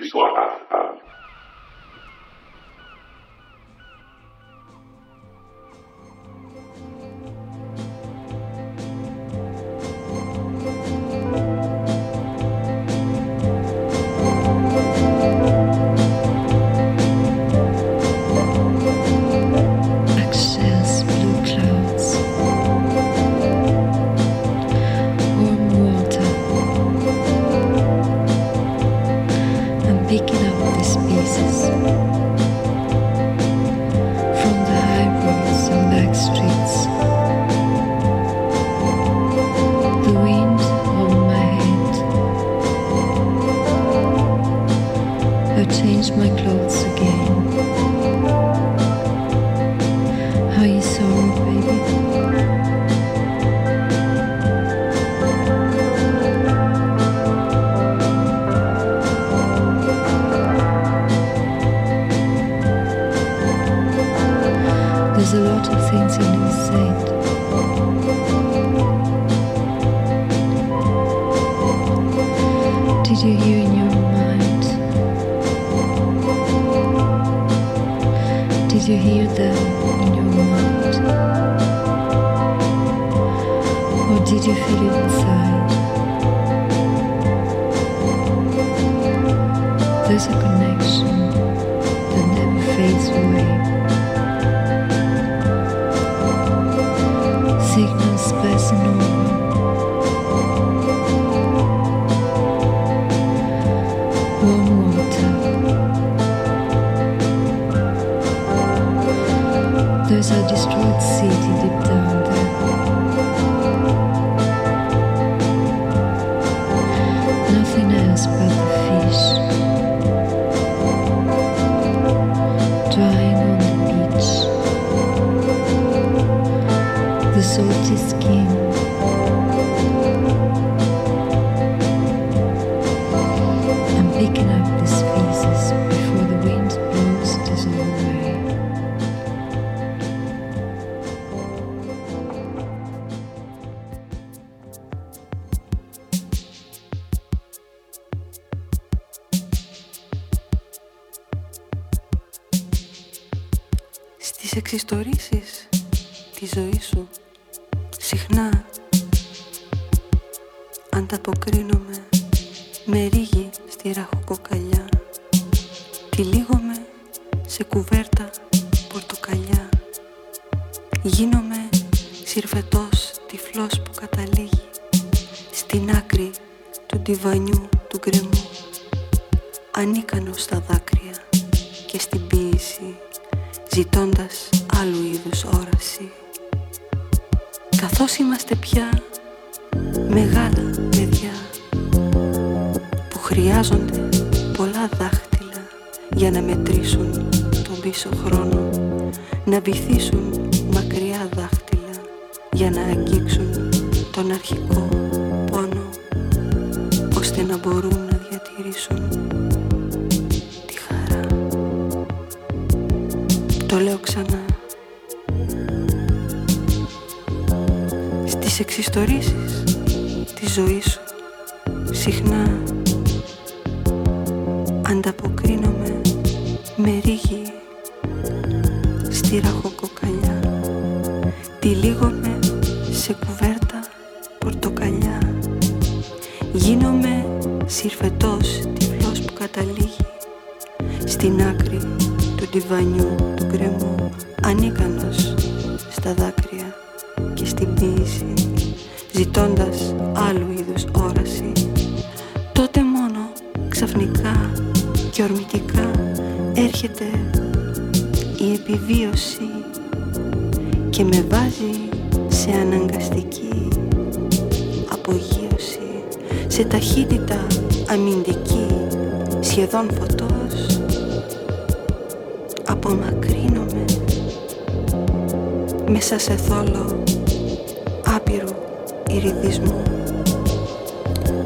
resource uh, uh, There's a connection that never fades away. Signals passing over. Warm water. There's a destroyed city άλλου είδους όραση. Καθώς είμαστε πια μεγάλα παιδιά που χρειάζονται πολλά δάχτυλα για να μετρήσουν τον πίσω χρόνο να βυθίσουν μακριά δάχτυλα για να αγγίξουν τον αρχικό πόνο ώστε να μπορούν να διατηρήσουν Στις εξιστορήσεις της ζωής σου συχνά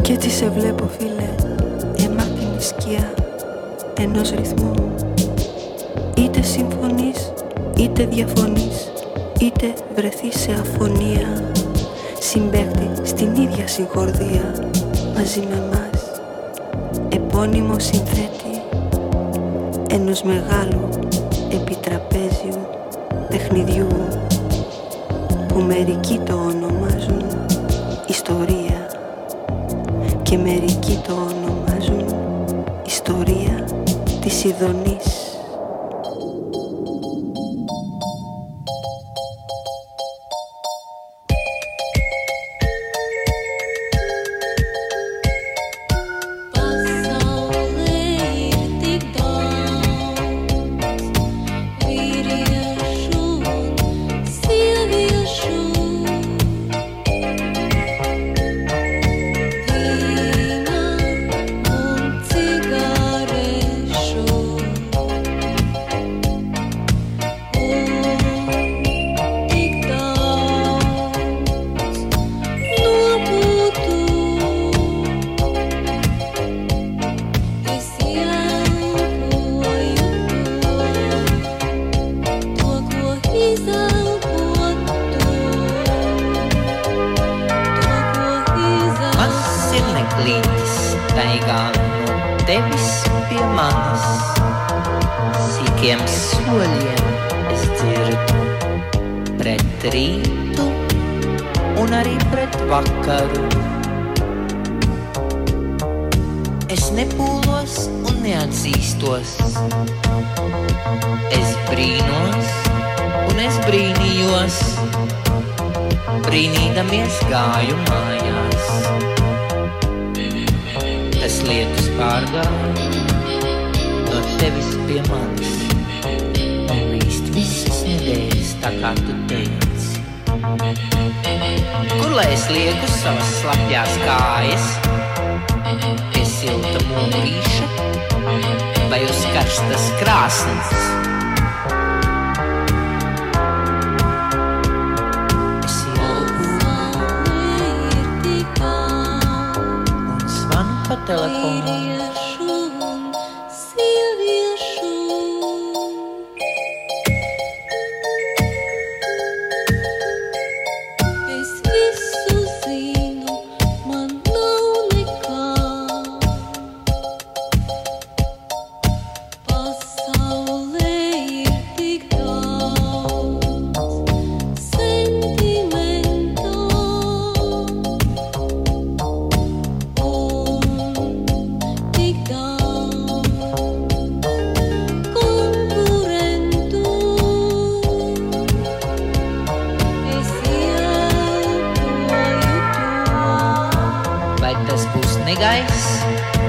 και έτσι σε βλέπω φίλε αιμάτινη σκιά ενός ρυθμού. Είτε συμφωνείς είτε διαφωνείς είτε βρεθείς σε αφωνία. Συμπέχτη στην ίδια συγχορδία μαζί με μας επώνυμο συνθέτη ενός μεγάλου επιτραπέζιου τεχνιδιού που μερικοί το ονομάζουν ιστορία και μερικοί το ονομάζουν ιστορία της Ιδονής. tuvākiem soļiem es dzirdu pret rītu un arī pret vakaru. Es nepūlos un neatzīstos. Es brīnos un es brīnījos. Brīnīdamies gāju mājās. Tas lietus pārgāja no tevis pie manis. tā kā tu teici. Kur lai es lieku savas slapjās kājas, pie silta mūrīša vai uz karstas krāsnes? Telefonu gaiss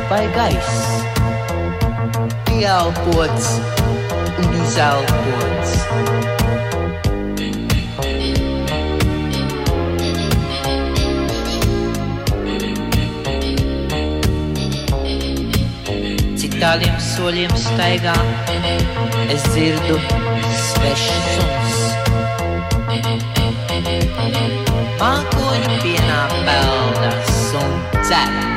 vai gaiss, ieelpots un izelpots. Cik tāliem soļiem staigā, es dzirdu svešs suns. Mākoņi pienā peldas un cepts.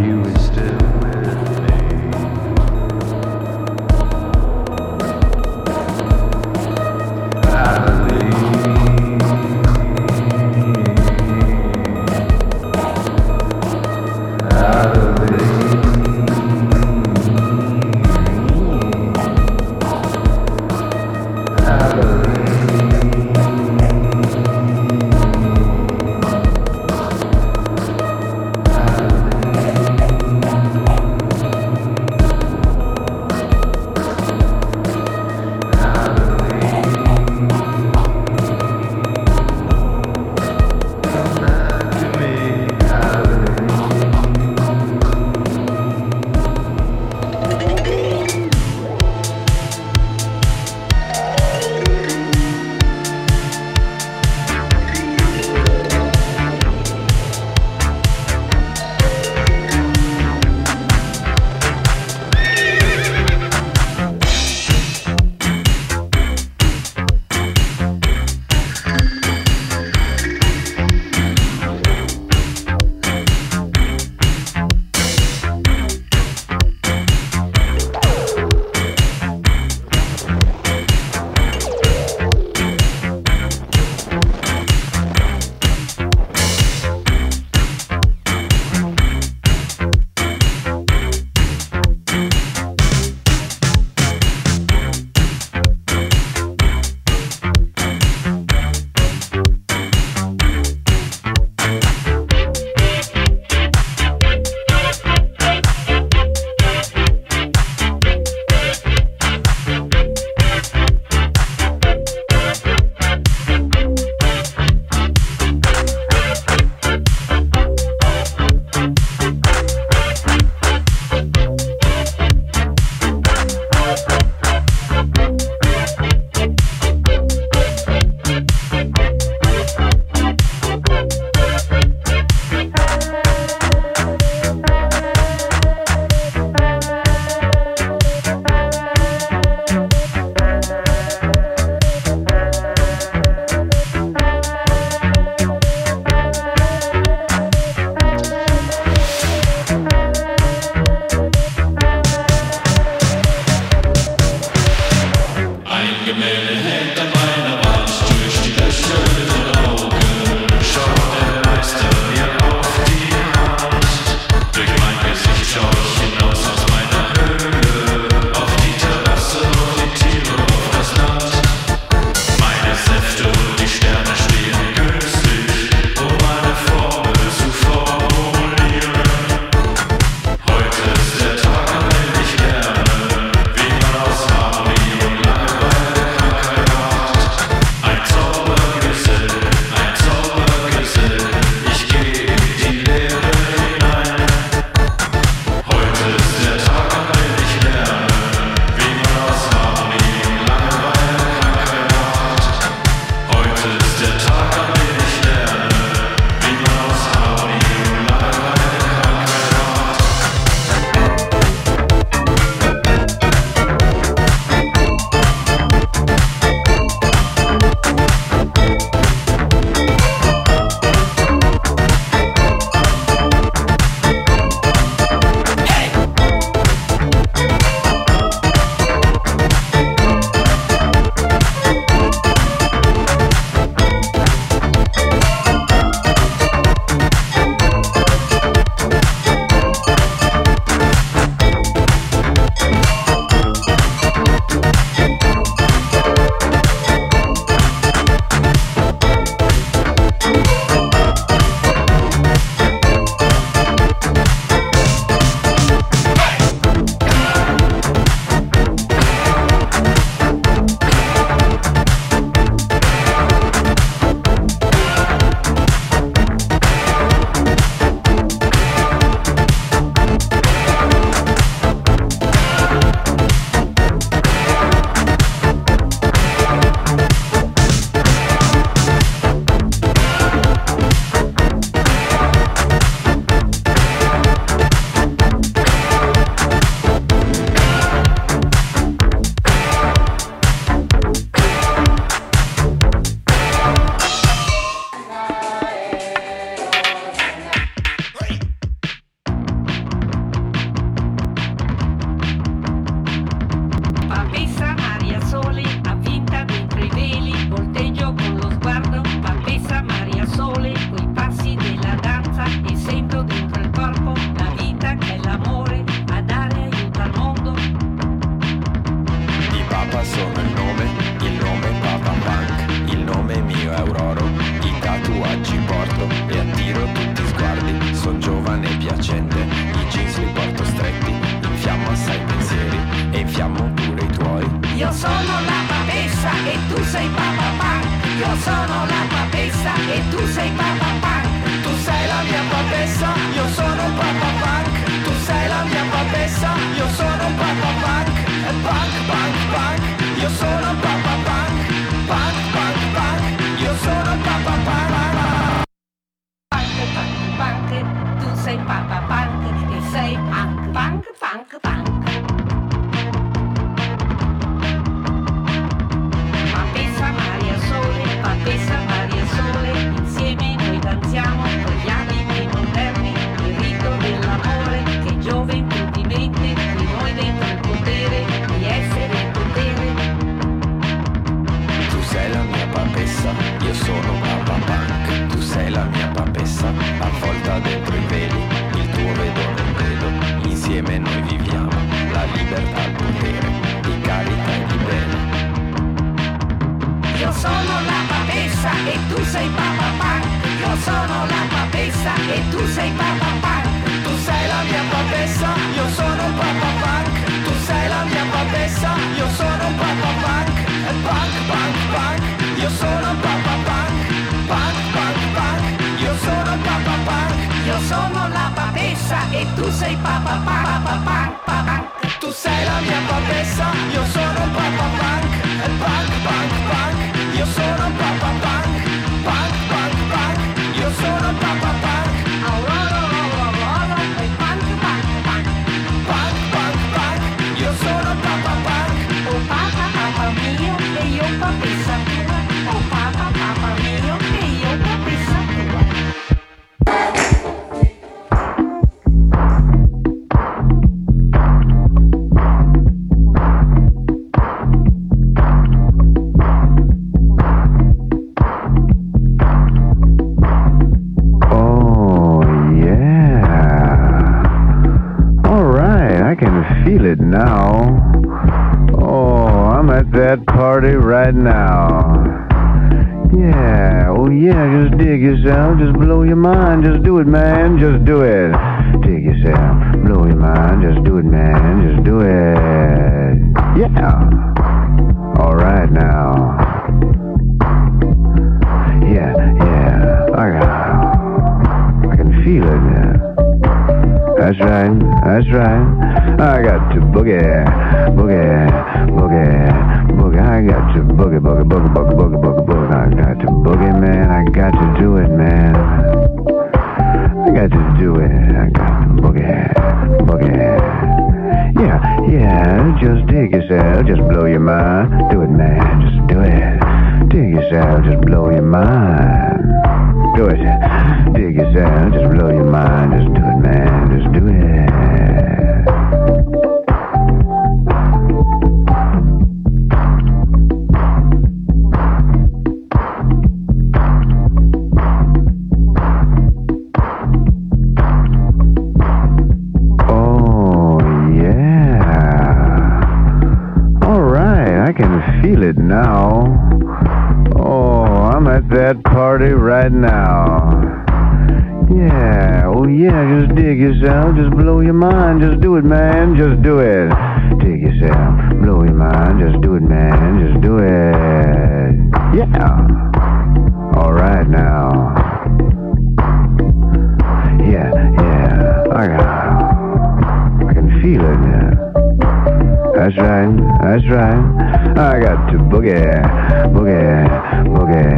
you is still. la mia papessa, avvolta dentro i veli, il tuo vedo non vedo, insieme noi viviamo, la libertà, il potere, di carità e di bene. Io sono la papessa e tu sei papà pan, io sono la papessa e tu sei papà pan, tu sei la mia papessa, io sono papà pan sei la mia papessa, io sono un punk, punk, punk, punk, io sono un punk. papessa e tu sei papa papà papa papà Tu sei la mia papessa, io sono un papà punk, punk punk punk, io sono un papà just blow your mind. Just do it, man. Just do it. Take yourself. Blow your mind. Just do it, man. Just do it. Yeah. All right now. That's right. That's right. I got to boogie, boogie, boogie, boogie. I got to boogie, boogie, boogie, boogie, boogie, boogie, boogie. I got to boogie, man. I got to do it, man. I got to do it. I got to boogie, boogie. Yeah, yeah. Just dig yourself. Just blow your mind. Do it, man. Just do it. Dig yourself, just blow your mind. Do it. Dig yourself, just blow your mind. Just do it, man. Just do it. that party right now. Yeah, oh yeah, just dig yourself, just blow your mind, just do it, man, just do it. Dig yourself, blow your mind, just do it, man, just do it. Yeah. All right now. Yeah, yeah. I, I can feel it. That's right, that's right. I got to boogie, boogie, boogie,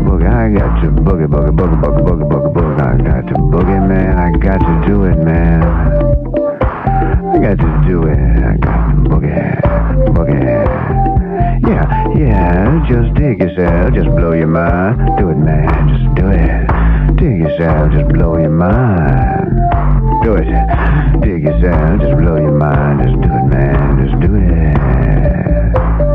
boogie. I got to boogie, boogie, boogie, boogie, boogie, boogie, boogie. I got to boogie, man. I got to do it, man. I got to do it. I got to boogie, boogie. Yeah, yeah. Just dig yourself. Just blow your mind. Do it, man. Just do it. Dig yourself. Just blow your mind do it. Dig yourself, just blow your mind, just do it, man, just do it.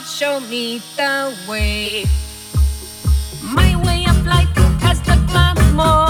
God, show me the way. My way of life has took my more.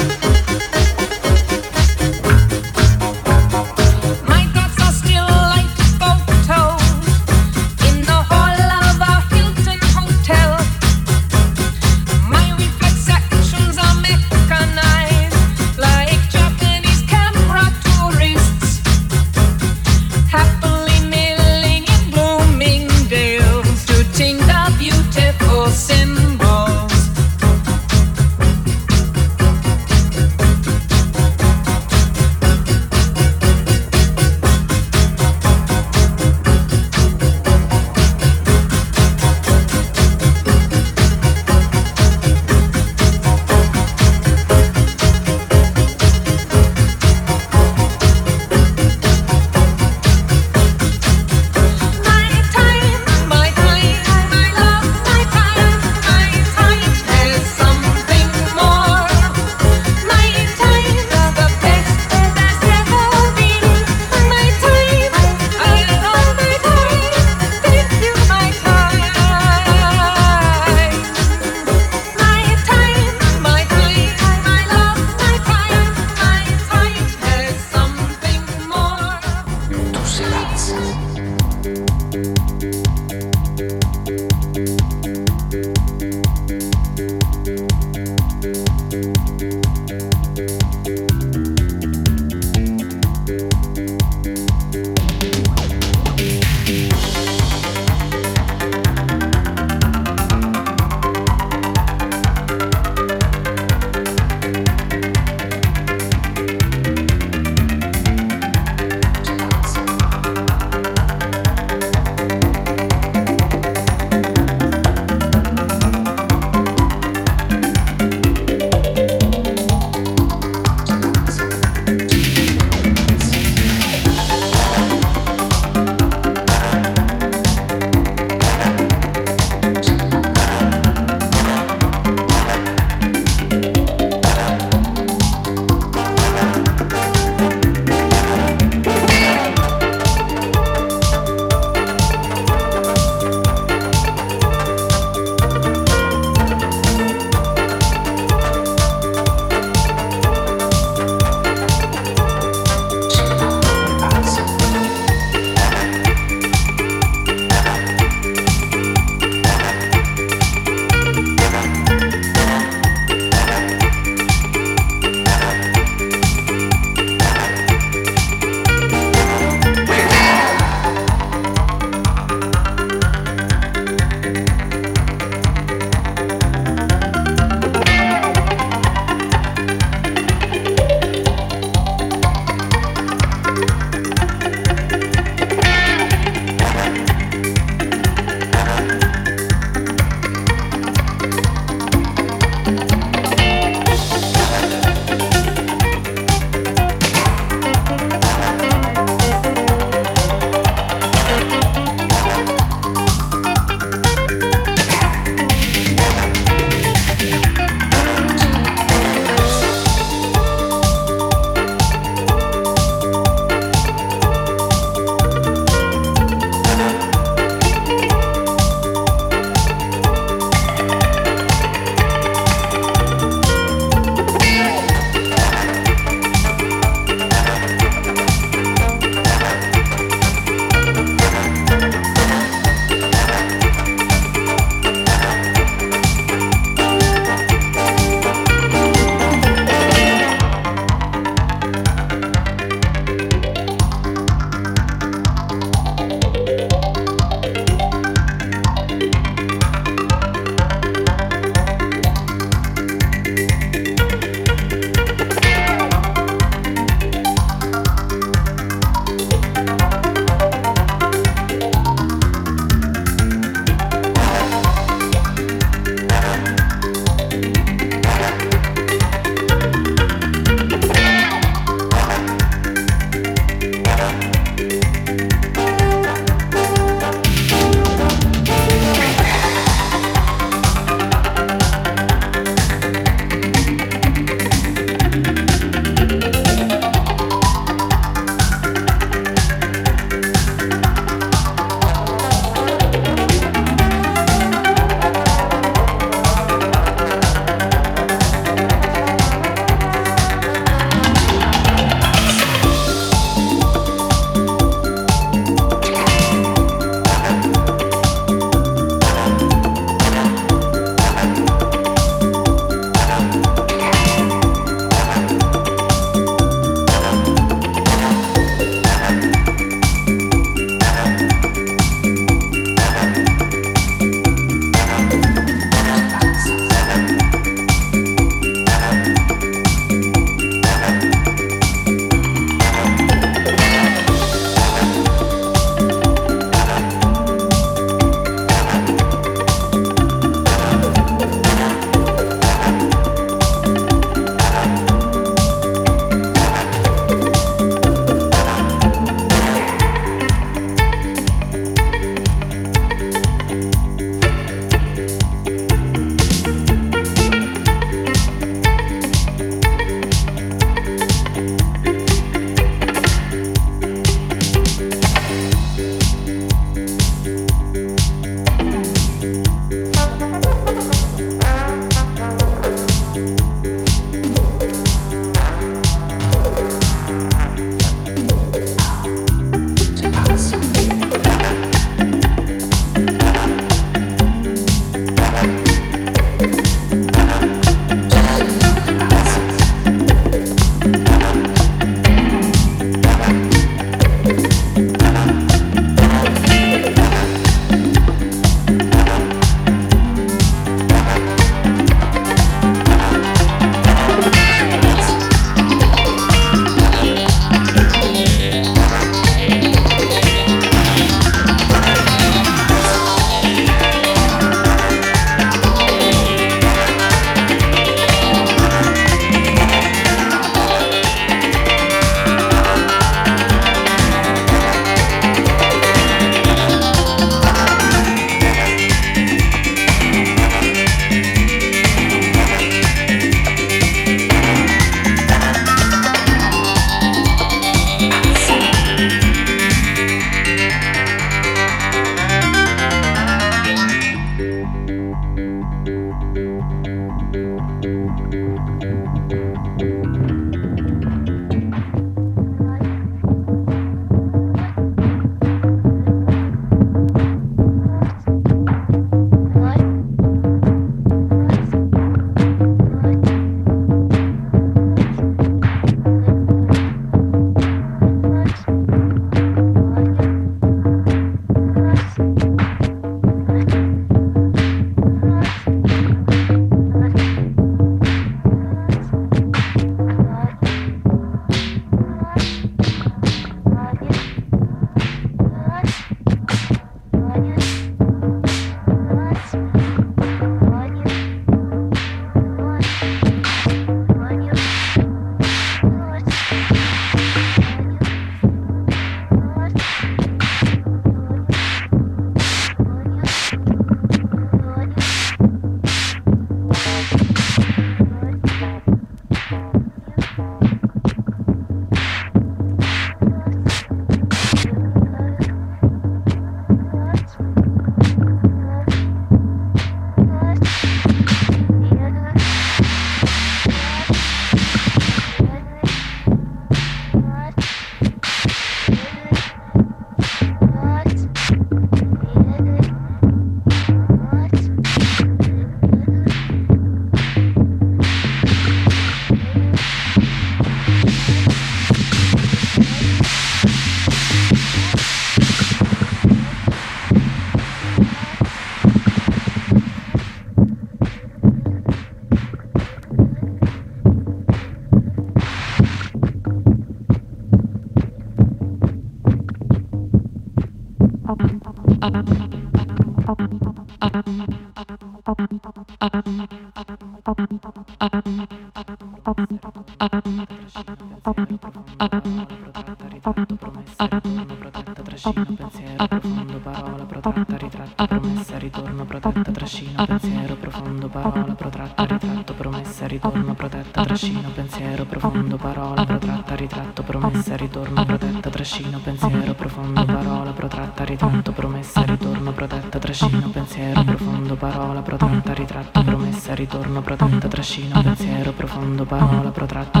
Trascino, pensiero profondo, parola, protratta,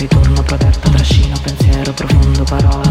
ritorno, protetta, trascino, pensiero profondo, parola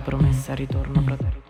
promessa, ritorno, protetta.